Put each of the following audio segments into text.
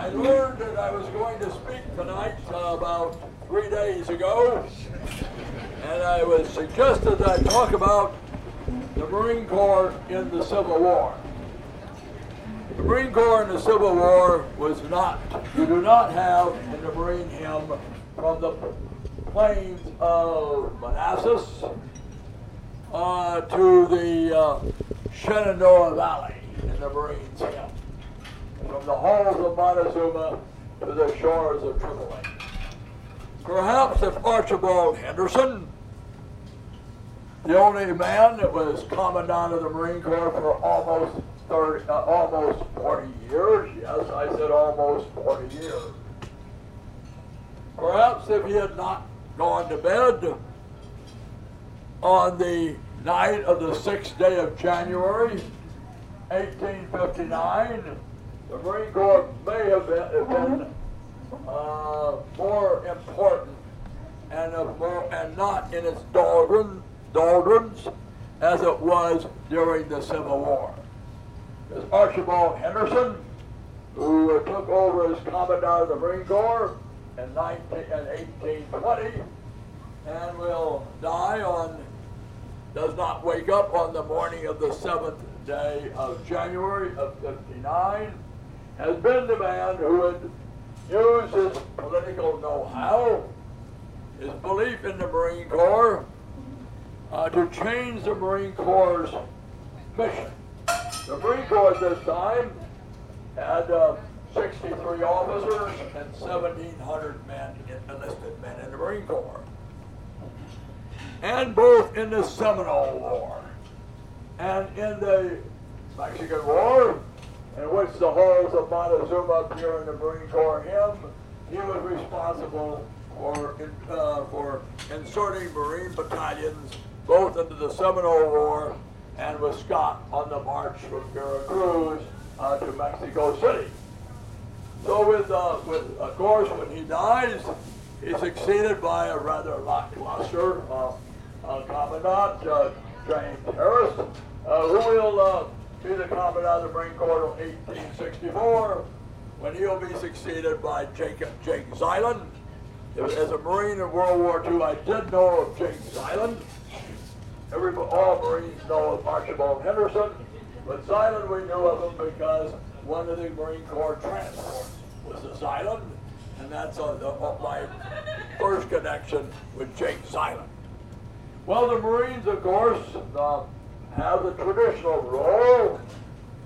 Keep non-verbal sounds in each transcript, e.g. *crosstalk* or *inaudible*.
I learned that I was going to speak tonight uh, about three days ago, and I was suggested that I talk about the Marine Corps in the Civil War. The Marine Corps in the Civil War was not, you do not have in the Marine hymn from the plains of Manassas uh, to the uh, Shenandoah Valley in the Marines hymn. From the halls of Montezuma to the shores of Tripoli. Perhaps if Archibald Henderson, the only man that was commandant of the Marine Corps for almost 30, uh, almost 40 years, yes, I said almost 40 years. Perhaps if he had not gone to bed on the night of the sixth day of January, 1859, the Marine Corps may have been, been uh, more important and, more, and not in its doldrums, doldrums as it was during the Civil War. Because Archibald Henderson, who took over as Commandant of the Marine Corps in, 19, in 1820 and will die on, does not wake up on the morning of the seventh day of January of 59, has been the man who would use his political know-how, his belief in the Marine Corps, uh, to change the Marine Corps' mission. The Marine Corps at this time had uh, 63 officers and 1,700 men, enlisted men in the Marine Corps. And both in the Seminole War and in the Mexican War, in which the halls of Montezuma appear in the Marine Corps hymn, he was responsible for, uh, for inserting Marine battalions both into the Seminole War and with Scott on the march from Veracruz uh, to Mexico City. So with, uh, with of course, when he dies, he's succeeded by a rather lackluster uh, uh commandant, uh, James Harris, uh, who will be the commandant of the Marine Corps in 1864, when he'll be succeeded by Jacob, Jake Zeilin. As a Marine in World War II, I did know of Jake Zeilin. Every, all Marines know of Archibald Henderson, but Zeilin we knew of him because one of the Marine Corps transports was the Zeilin, and that's uh, the, my first connection with Jake Zeilin. Well, the Marines, of course, uh, have the traditional role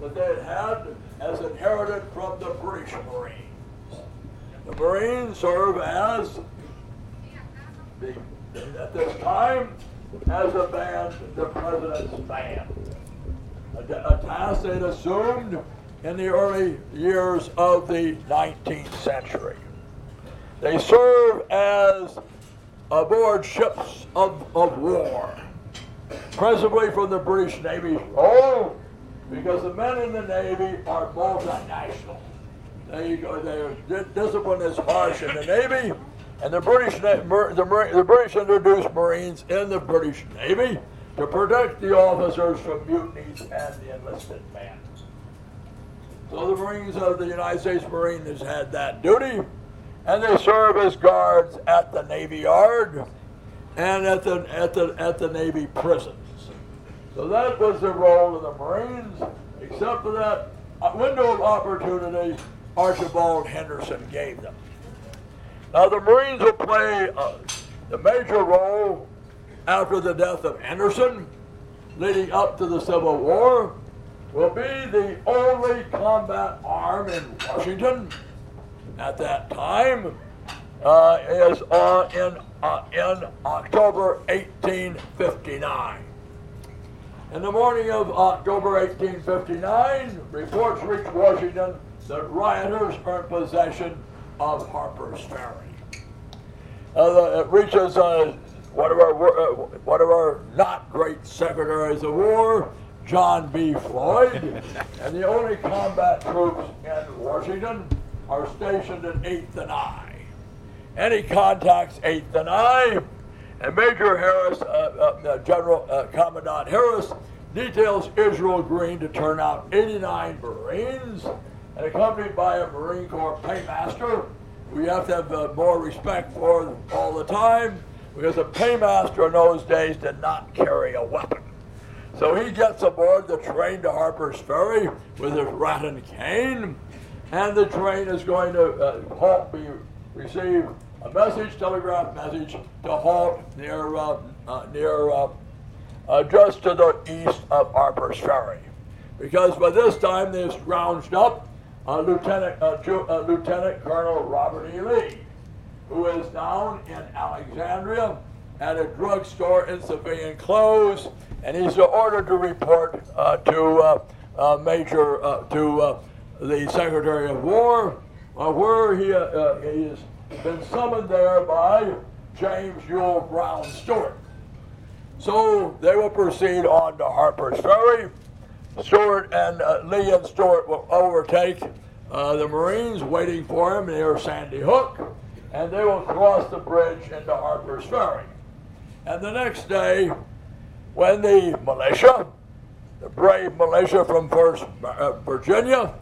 that they had as inherited from the British Marines. The Marines serve as, the, at this time, as a band, the President's Band. A, a task they'd assumed in the early years of the 19th century. They serve as aboard ships of, of war principally from the British Navy. Oh, because the men in the Navy are multinational. They, their discipline is harsh in the Navy, and the British, the, the British introduced Marines in the British Navy to protect the officers from mutinies and the enlisted men. So the Marines of the United States Marine has had that duty, and they serve as guards at the Navy Yard and at the, at the, at the Navy prisons. So that was the role of the Marines, except for that window of opportunity Archibald Henderson gave them. Now the Marines will play uh, the major role after the death of Henderson, leading up to the Civil War, will be the only combat arm in Washington at that time uh, is uh, in, uh, in October 1859. In the morning of October 1859, reports reached Washington that rioters are in possession of Harper's Ferry. Uh, it reaches uh, one, of our, uh, one of our not great secretaries of war, John B. Floyd, *laughs* and the only combat troops in Washington are stationed at 8th and I. He contacts 8th and I, and Major Harris, uh, uh, uh, General uh, Commandant Harris, details Israel Green to turn out 89 Marines and accompanied by a Marine Corps paymaster. We have to have uh, more respect for all the time because a paymaster in those days did not carry a weapon. So he gets aboard the train to Harper's Ferry with his rattan cane, and the train is going to uh, halt, be, receive a message, telegraph message, to halt near, uh, uh, near uh, uh, just to the east of Harper's Ferry. Because by this time they've scrounged up Lieutenant, uh, Lieutenant Colonel Robert E. Lee, who is down in Alexandria at a drugstore in civilian clothes, and he's ordered to report uh, to uh, uh, Major uh, to uh, the Secretary of War, uh, where he, he has been summoned there by James Ewell Brown Stuart. So they will proceed on to Harper's Ferry. Stuart and Lee and Stuart will overtake the Marines waiting for him near Sandy Hook, and they will cross the bridge into Harper's Ferry. And the next day, when the militia, the brave militia from first uh, Virginia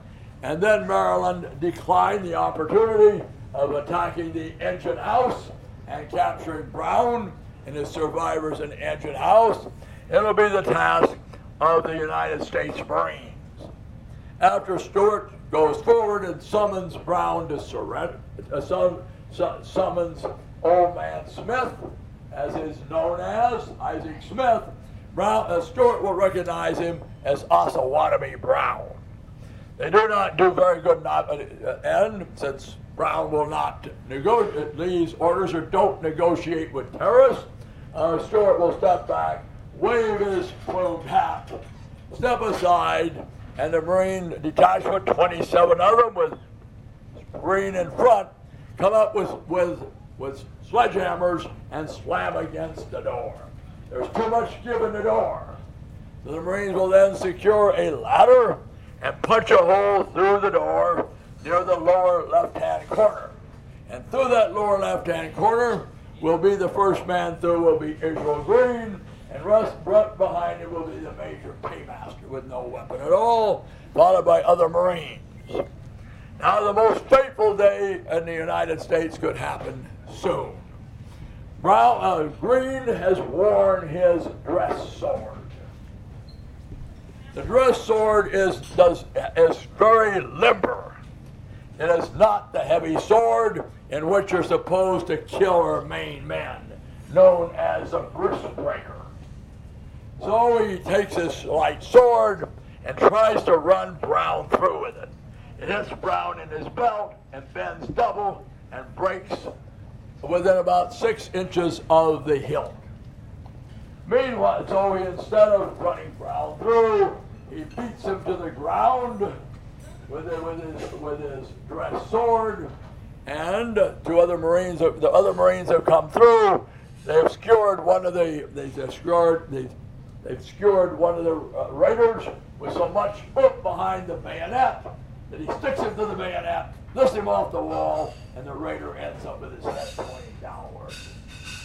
and then Maryland declined the opportunity of attacking the engine house and capturing Brown and his survivors in engine house, it'll be the task of the United States Marines. After Stuart goes forward and summons Brown to surrender, uh, summons Old Man Smith, as is known as Isaac Smith, Brown, uh, Stuart will recognize him as Osawatomie Brown. They do not do very good not, uh, and since Brown will not negotiate these orders or don't negotiate with terrorists, uh, Stuart will step back, wave his plumed hat, step aside, and the Marine detachment, 27 of them with Marine in front, come up with, with, with sledgehammers and slam against the door. There's too much give in the door. The Marines will then secure a ladder and punch a hole through the door near the lower left-hand corner. And through that lower left-hand corner will be the first man through will be Israel Green, and Russ Brunt behind him will be the major paymaster with no weapon at all, followed by other Marines. Now the most fateful day in the United States could happen soon. Brown, uh, Green has worn his dress sword. The dress sword is, does, is very limber. It is not the heavy sword in which you're supposed to kill or maim men, known as a breaker. So he takes his light sword and tries to run Brown through with it. It hits Brown in his belt and bends double and breaks within about six inches of the hilt. Meanwhile, so he, instead of running Brown through, he beats him to the ground with, it, with, his, with his sword, and two other Marines, the other Marines have come through. They've skewered one of the, they've skewered, they, they've skewered one of the uh, raiders with so much oomph behind the bayonet that he sticks him to the bayonet, lifts him off the wall, and the raider ends up with his head pointing downward.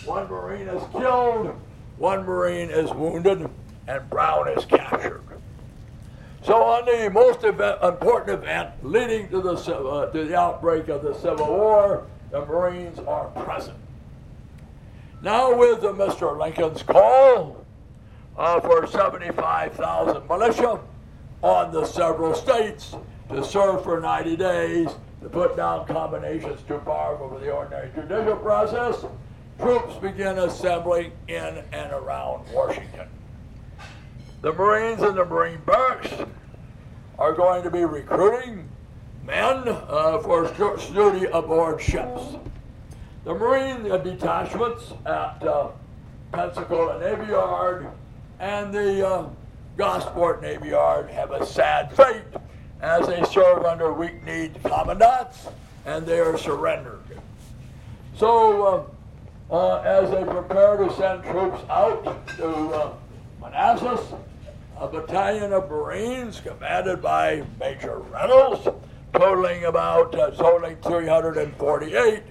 One Marine is killed, one Marine is wounded, and Brown is captured. So on the most event, important event leading to the, uh, to the outbreak of the Civil War, the Marines are present. Now with Mr. Lincoln's call uh, for 75,000 militia on the several states to serve for 90 days to put down combinations too powerful for the ordinary judicial process, troops begin assembling in and around Washington. The Marines and the Marine barracks are going to be recruiting men uh, for duty aboard ships. The Marine detachments at uh, Pensacola Navy Yard and the uh, Gosport Navy Yard have a sad fate as they serve under weak-kneed commandants, and they are surrendered. So, uh, uh, as they prepare to send troops out to uh, Manassas, a battalion of Marines commanded by Major Reynolds, totaling about uh, totaling 348,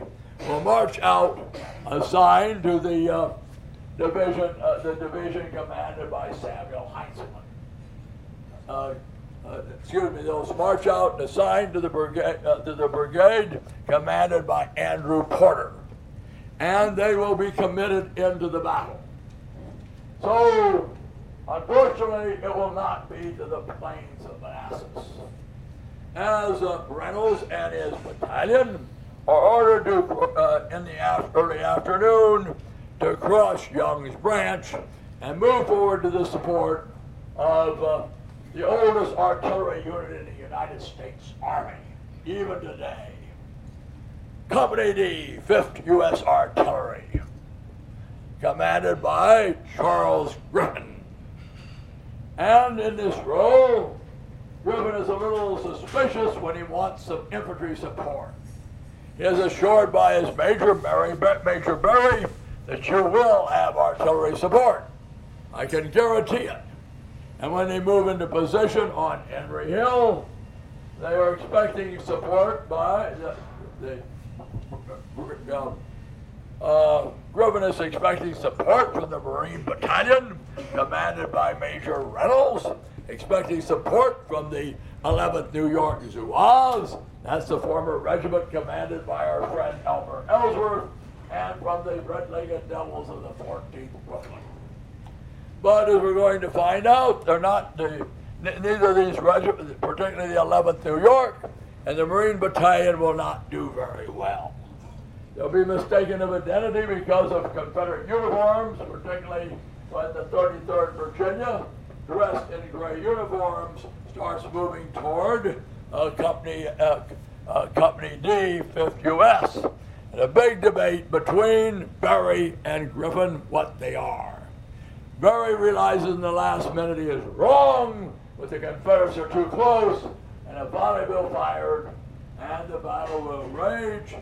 will march out, assigned to the uh, division, uh, the division commanded by Samuel Heintzelman. uh, excuse me, they'll march out and assign to the brigade, uh, to the brigade commanded by Andrew Porter, and they will be committed into the battle. So, unfortunately, it will not be to the plains of Manassas. As uh, Reynolds and his battalion are ordered to, uh, in the early afternoon to cross Young's branch and move forward to the support of uh, the oldest artillery unit in the United States Army, even today. Company D, 5th U.S. Artillery, commanded by Charles Griffin. And in this role, Griffin is a little suspicious when he wants some infantry support. He is assured by his Major Barry, Major Barry that you will have artillery support. I can guarantee it. And when they move into position on Henry Hill, they are expecting support by the, the uh, Griffin is expecting support from the Marine Battalion, commanded by Major Reynolds, expecting support from the 11th New York Zouaves, that's the former regiment commanded by our friend Elmer Ellsworth, and from the Red-Legged Devils of the 14th Brooklyn. But as we're going to find out, they're not the, neither of these regiments, particularly the 11th New York, and the Marine Battalion will not do very well. They'll be mistaken of identity because of Confederate uniforms, particularly when the 33rd Virginia, dressed in gray uniforms, starts moving toward uh, Company, uh, uh, Company D, 5th U.S. And a big debate between Barry and Griffin what they are. Barry realizes in the last minute he is wrong, but the Confederates are too close, and a volley will fired, and the battle will rage.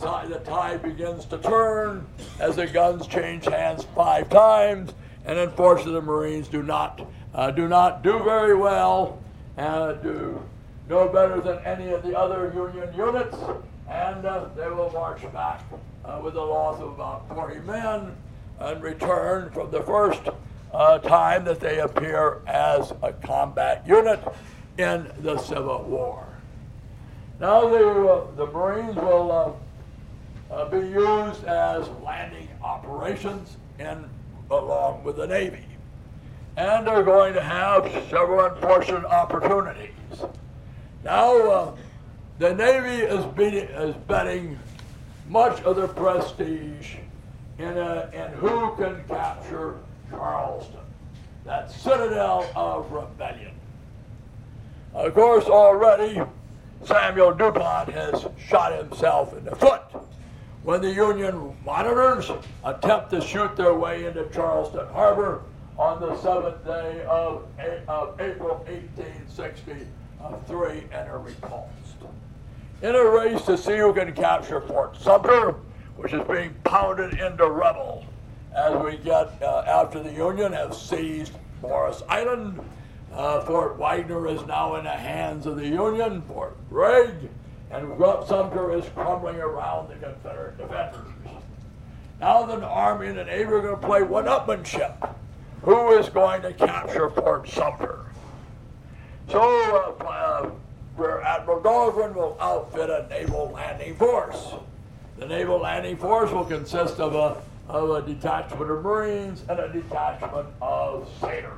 The tide, begins to turn as the guns change hands five times, and unfortunately the Marines do not uh, do not do very well, and do no better than any of the other Union units, and uh, they will march back uh, with a loss of about 40 men and return from the first uh, time that they appear as a combat unit in the Civil War. Now the, uh, the Marines will uh, uh, be used as landing operations in, along with the Navy. And they're going to have several unfortunate opportunities. Now, uh, the Navy is, is betting much of their prestige in, a, in who can capture Charleston, that citadel of rebellion. Of course, already Samuel DuPont has shot himself in the foot when the Union monitors attempt to shoot their way into Charleston Harbor on the seventh day of, of April 1863 and are repulsed. In a race to see who can capture Fort Sumter, which is being pounded into rubble as we get uh, after the Union have seized Morris Island. Uh, Fort Wagner is now in the hands of the Union. Fort Gregg and Sumter is crumbling around the Confederate defenders. Now the Army and the Navy are going to play one-upmanship. Who is going to capture Fort Sumter? So uh, uh Admiral Dahlgren will outfit a naval landing force. The naval landing force will consist of a of a detachment of Marines and a detachment of sailors.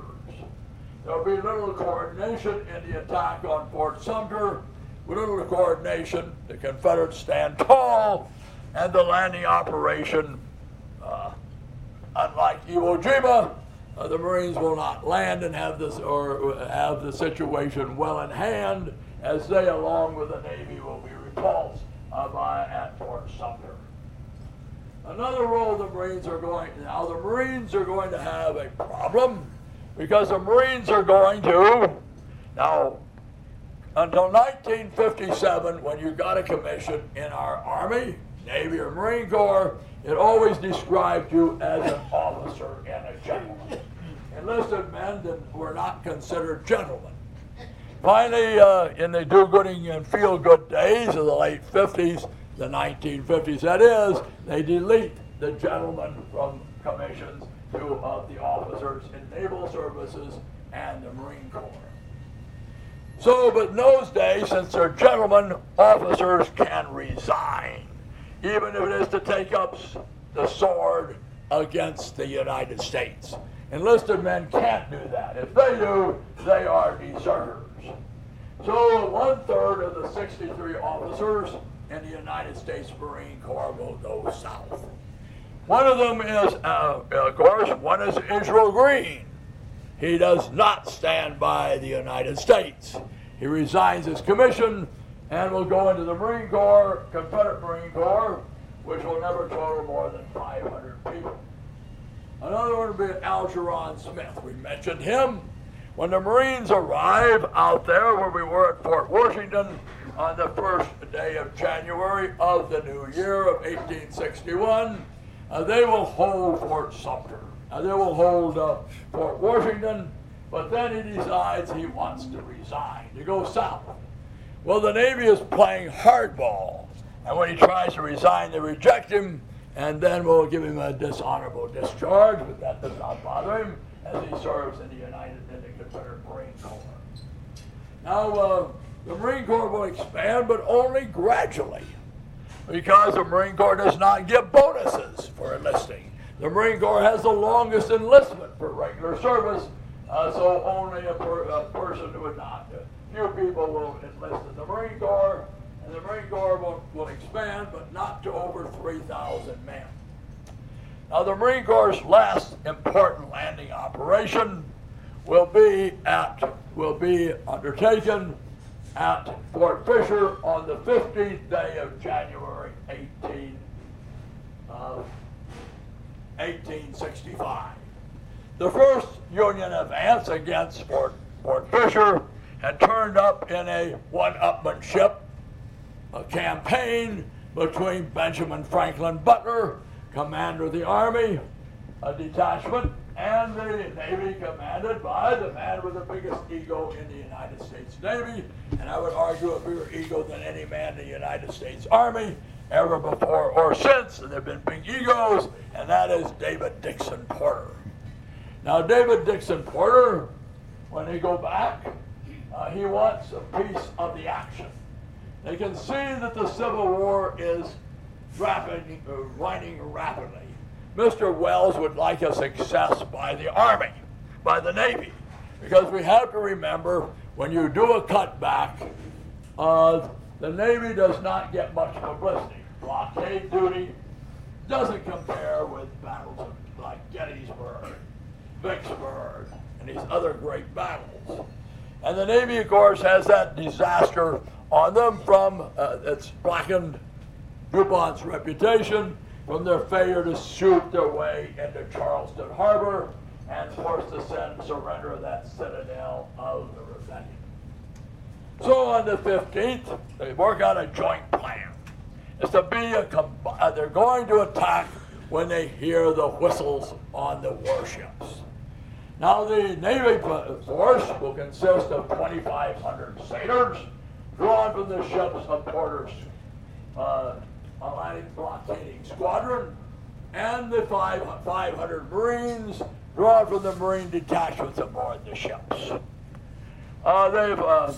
There'll be little coordination in the attack on Fort Sumter, with a little coordination. The Confederates stand tall, and the landing operation, uh, unlike Iwo Jima, uh, the Marines will not land and have this or have the situation well in hand, as they, along with the Navy, will be repulsed uh, by at Fort Sumter. Another role the Marines are going now the Marines are going to have a problem because the Marines are going to now until 1957 when you got a commission in our Army, Navy, or Marine Corps, it always described you as an officer and a gentleman. Enlisted men were not considered gentlemen. Finally, uh, in the do-gooding and feel-good days of the late 50s, the 1950s, that is, they delete the gentlemen from commissions to uh, the officers in naval services and the Marine Corps. So, but in those days, since they're gentlemen, officers can resign, even if it is to take up the sword against the United States. Enlisted men can't do that. If they do, they are deserters. So one third of the 63 officers in the United States Marine Corps will go south. One of them is, uh, of course, one is Israel Green. He does not stand by the United States. He resigns his commission and will go into the Marine Corps, Confederate Marine Corps, which will never total more than 500 people. Another one would be Algernon Smith. We mentioned him. When the Marines arrive out there where we were at Fort Washington on the first day of January of the new year of 1861, uh, they will hold Fort Sumter. They will hold uh, Fort Washington, but then he decides he wants to resign, to go south. Well, the Navy is playing hardball, and when he tries to resign, they reject him, and then we'll give him a dishonorable discharge, but that does not bother him as he serves in the United in the Confederate Marine Corps. Now, uh, the Marine Corps will expand, but only gradually, because the Marine Corps does not give bonuses for enlisting. The Marine Corps has the longest enlistment for regular service, uh, so only a, per, a person would not. Few people will enlist in the Marine Corps, and the Marine Corps will, will expand, but not to over 3,000 men. Now, the Marine Corps' last important landing operation will be at will be undertaken at Fort Fisher on the 15th day of January 18, uh, 1865. The first Union advance against Fort, Fort Fisher had turned up in a one-upmanship a campaign between Benjamin Franklin Butler, commander of the Army, a detachment, and the Navy commanded by the man with the biggest ego in the United States Navy, and I would argue a bigger ego than any man in the United States Army ever before or since. And there have been big egos, and that is David Dixon Porter. Now, David Dixon Porter, when they go back, uh, he wants a piece of the action. They can see that the Civil War is rapid, uh, running rapidly. Mr. Welles would like a success by the Army, by the Navy, because we have to remember when you do a cutback, uh, the Navy does not get much publicity. Blockade duty doesn't compare with battles like Gettysburg, Vicksburg, and these other great battles. And the Navy, of course, has that disaster on them from uh, it's blackened DuPont's reputation from their failure to shoot their way into Charleston Harbor and force the send surrender of that citadel of the rebellion. So on the 15th, they work out a joint plan. It's to be a uh, they're going to attack when they hear the whistles on the warships. Now the Navy force will consist of 2,500 sailors drawn from the ships of Porter's uh, Atlantic blockading squadron and the five, 500 Marines drawn from the Marine detachments aboard the ships. Uh, they've, uh,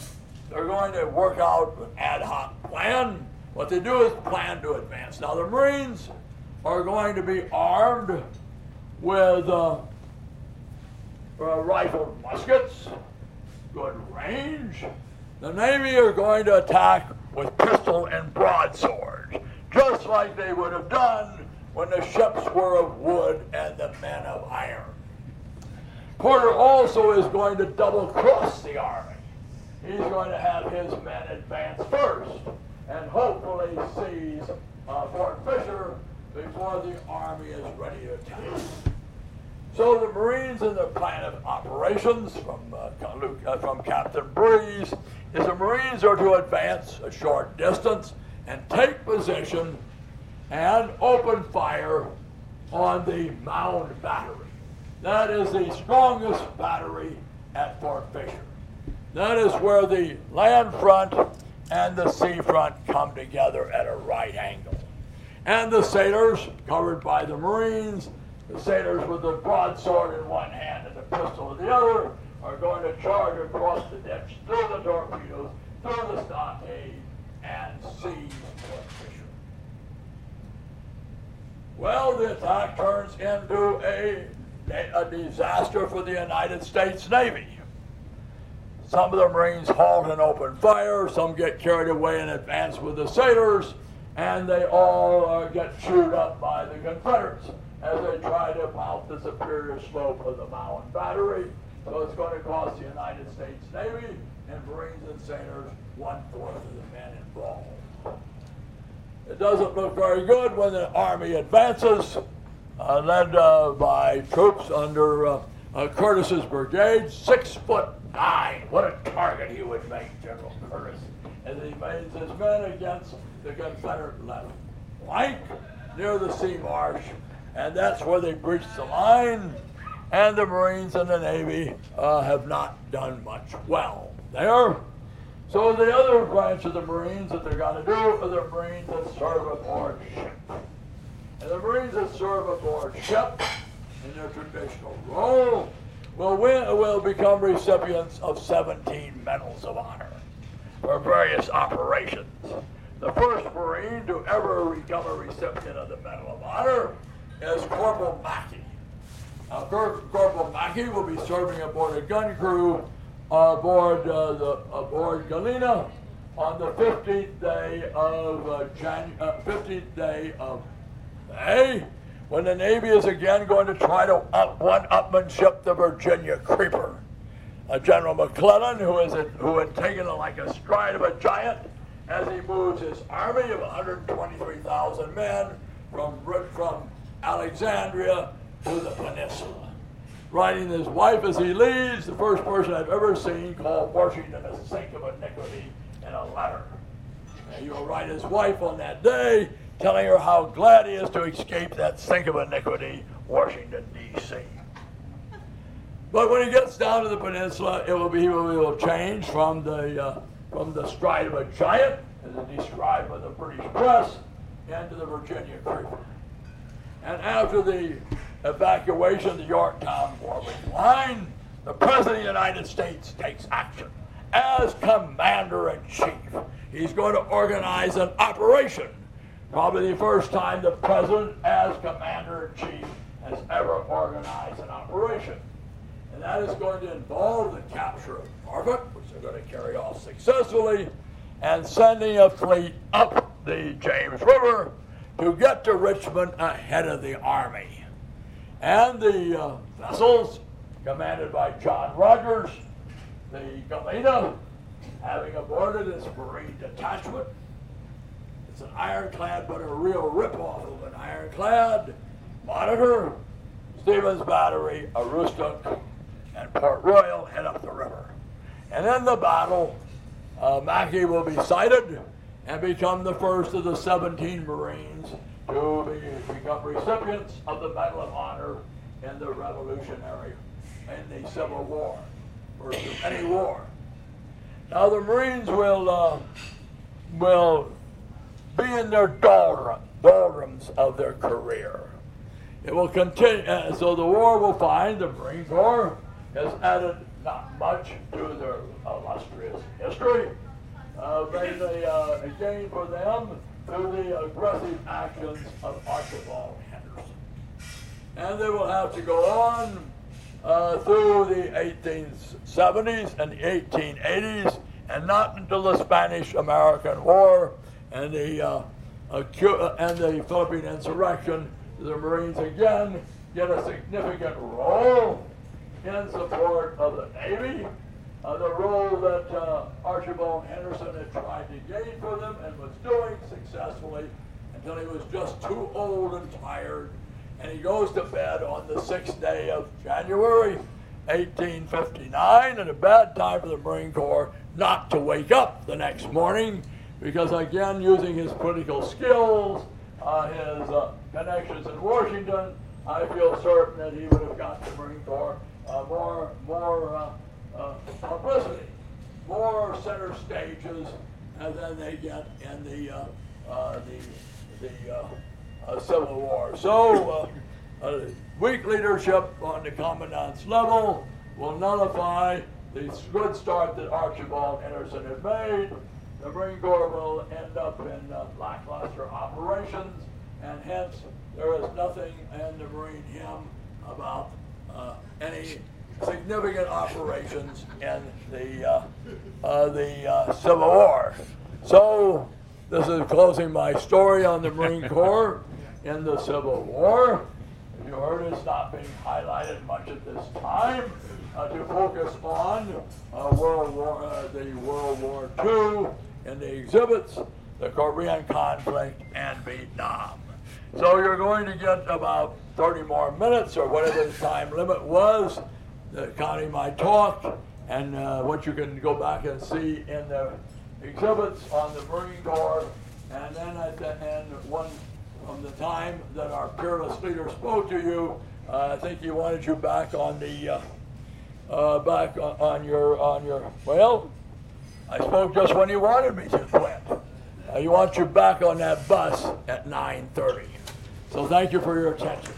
they're going to work out an ad hoc plan. What they do is plan to advance. Now, the Marines are going to be armed with uh, uh, rifled muskets, good range. The Navy are going to attack with pistol and broadsword, just like they would have done when the ships were of wood and the men of iron. Porter also is going to double cross the Army. He's going to have his men advance first and hopefully seize uh, Fort Fisher before the Army is ready to attack. So the Marines in the plan of operations from, uh, uh, from Captain Breese is the Marines are to advance a short distance and take position and open fire on the Mound Battery. That is the strongest battery at Fort Fisher. That is where the land front and the sea front come together at a right angle. And the sailors, covered by the Marines, the sailors with the broadsword in one hand and the pistol in the other, are going to charge across the ditch, through the torpedoes, through the stockade, and seize Fort Fisher. Well, the attack turns into a, a disaster for the United States Navy. Some of the Marines halt and open fire, some get carried away and advance with the sailors, and they all uh, get chewed up by the Confederates as they try to mount the superior slope of the Mound Battery. So it's going to cost the United States Navy and Marines and sailors one fourth of the men involved. It doesn't look very good when the Army advances, uh, led uh, by troops under uh, uh, Curtis's brigade, six foot. What a target he would make, General Curtis, as he made his men against the Confederate left flank near the sea marsh, and that's where they breached the line. And the Marines and the Navy uh, have not done much well there. So the other branch of the Marines that they're going to do are the Marines that serve aboard ship. And the Marines that serve aboard ship in their traditional role will, win, will become recipients of 17 Medals of Honor for various operations. The first Marine to ever become a recipient of the Medal of Honor is Corporal Mackie. Now, Corporal Mackie will be serving aboard a gun crew aboard uh, the aboard Galena on the 15th day of uh, Jan- uh, 15th day of May, when the Navy is again going to try to up one upmanship the Virginia Creeper. Uh, General McClellan, who is a, who had taken it like a stride of a giant, as he moves his army of 123,000 men from from Alexandria to the peninsula writing his wife as he leaves, the first person I've ever seen call Washington a sink of iniquity in a letter. And he'll write his wife on that day, telling her how glad he is to escape that sink of iniquity, Washington, D.C. But when he gets down to the peninsula, it will be he will change from the uh, from the stride of a giant, as described by the British press, into the Virginia Creeper. And after the evacuation of the Yorktown Warwick line, the President of the United States takes action as Commander in Chief. He's going to organize an operation. Probably the first time the President, as Commander in Chief, has ever organized an operation. And that is going to involve the capture of Norfolk, which they're going to carry off successfully, and sending a fleet up the James River to get to Richmond ahead of the Army and the uh, vessels commanded by John Rodgers, the Galena, having aborted its marine detachment. It's an ironclad, but a real ripoff of an ironclad. Monitor, Stevens Battery, Aroostook, and Port Royal head up the river. And in the battle, uh, Mackie will be sighted and become the first of the 17 Marines to be, become recipients of the Medal of Honor in the Revolutionary, in the Civil War, or any war. Now the Marines will uh, will be in their doldrum, doldrums of their career. It will continue, uh, so the war will find the Marine Corps has added not much to their illustrious history, uh, mainly uh, a gain for them through the aggressive actions of Archibald Henderson. And they will have to go on uh, through the 1870s and the 1880s, and not until the Spanish-American War and the uh, and the Philippine insurrection, the Marines again get a significant role in support of the Navy uh, the role that uh, Archibald Henderson had tried to gain for them and was doing successfully until he was just too old and tired. And he goes to bed on the sixth day of January, 1859, and a bad time for the Marine Corps not to wake up the next morning because, again, using his political skills, uh, his uh, connections in Washington, I feel certain that he would have got Marine Corps uh, more, more uh, uh, publicity, more center stages then they get in the uh, the the Civil War. So weak leadership on the commandant's level, will nullify the good start that Archibald Anderson had made. The Marine Corps will end up in uh, lackluster operations, and hence there is nothing in the Marine hymn about uh, any significant operations in the uh, uh, the uh, Civil War. So this is closing my story on the Marine Corps in the Civil War. You heard it's not being highlighted much at this time uh, to focus on uh, World War, uh, the World War II and the exhibits, the Korean conflict, and Vietnam. So you're going to get about 30 more minutes or whatever the time limit was, counting my talk, and uh, what you can go back and see in the exhibits on the Marine Corps, and then at the end, one from the time that our peerless leader spoke to you, uh, I think he wanted you back on the uh, uh, back on, on, your on your well. I spoke just when you wanted me to, Clint. Uh, you want you back on that bus at 9:30. So thank you for your attention.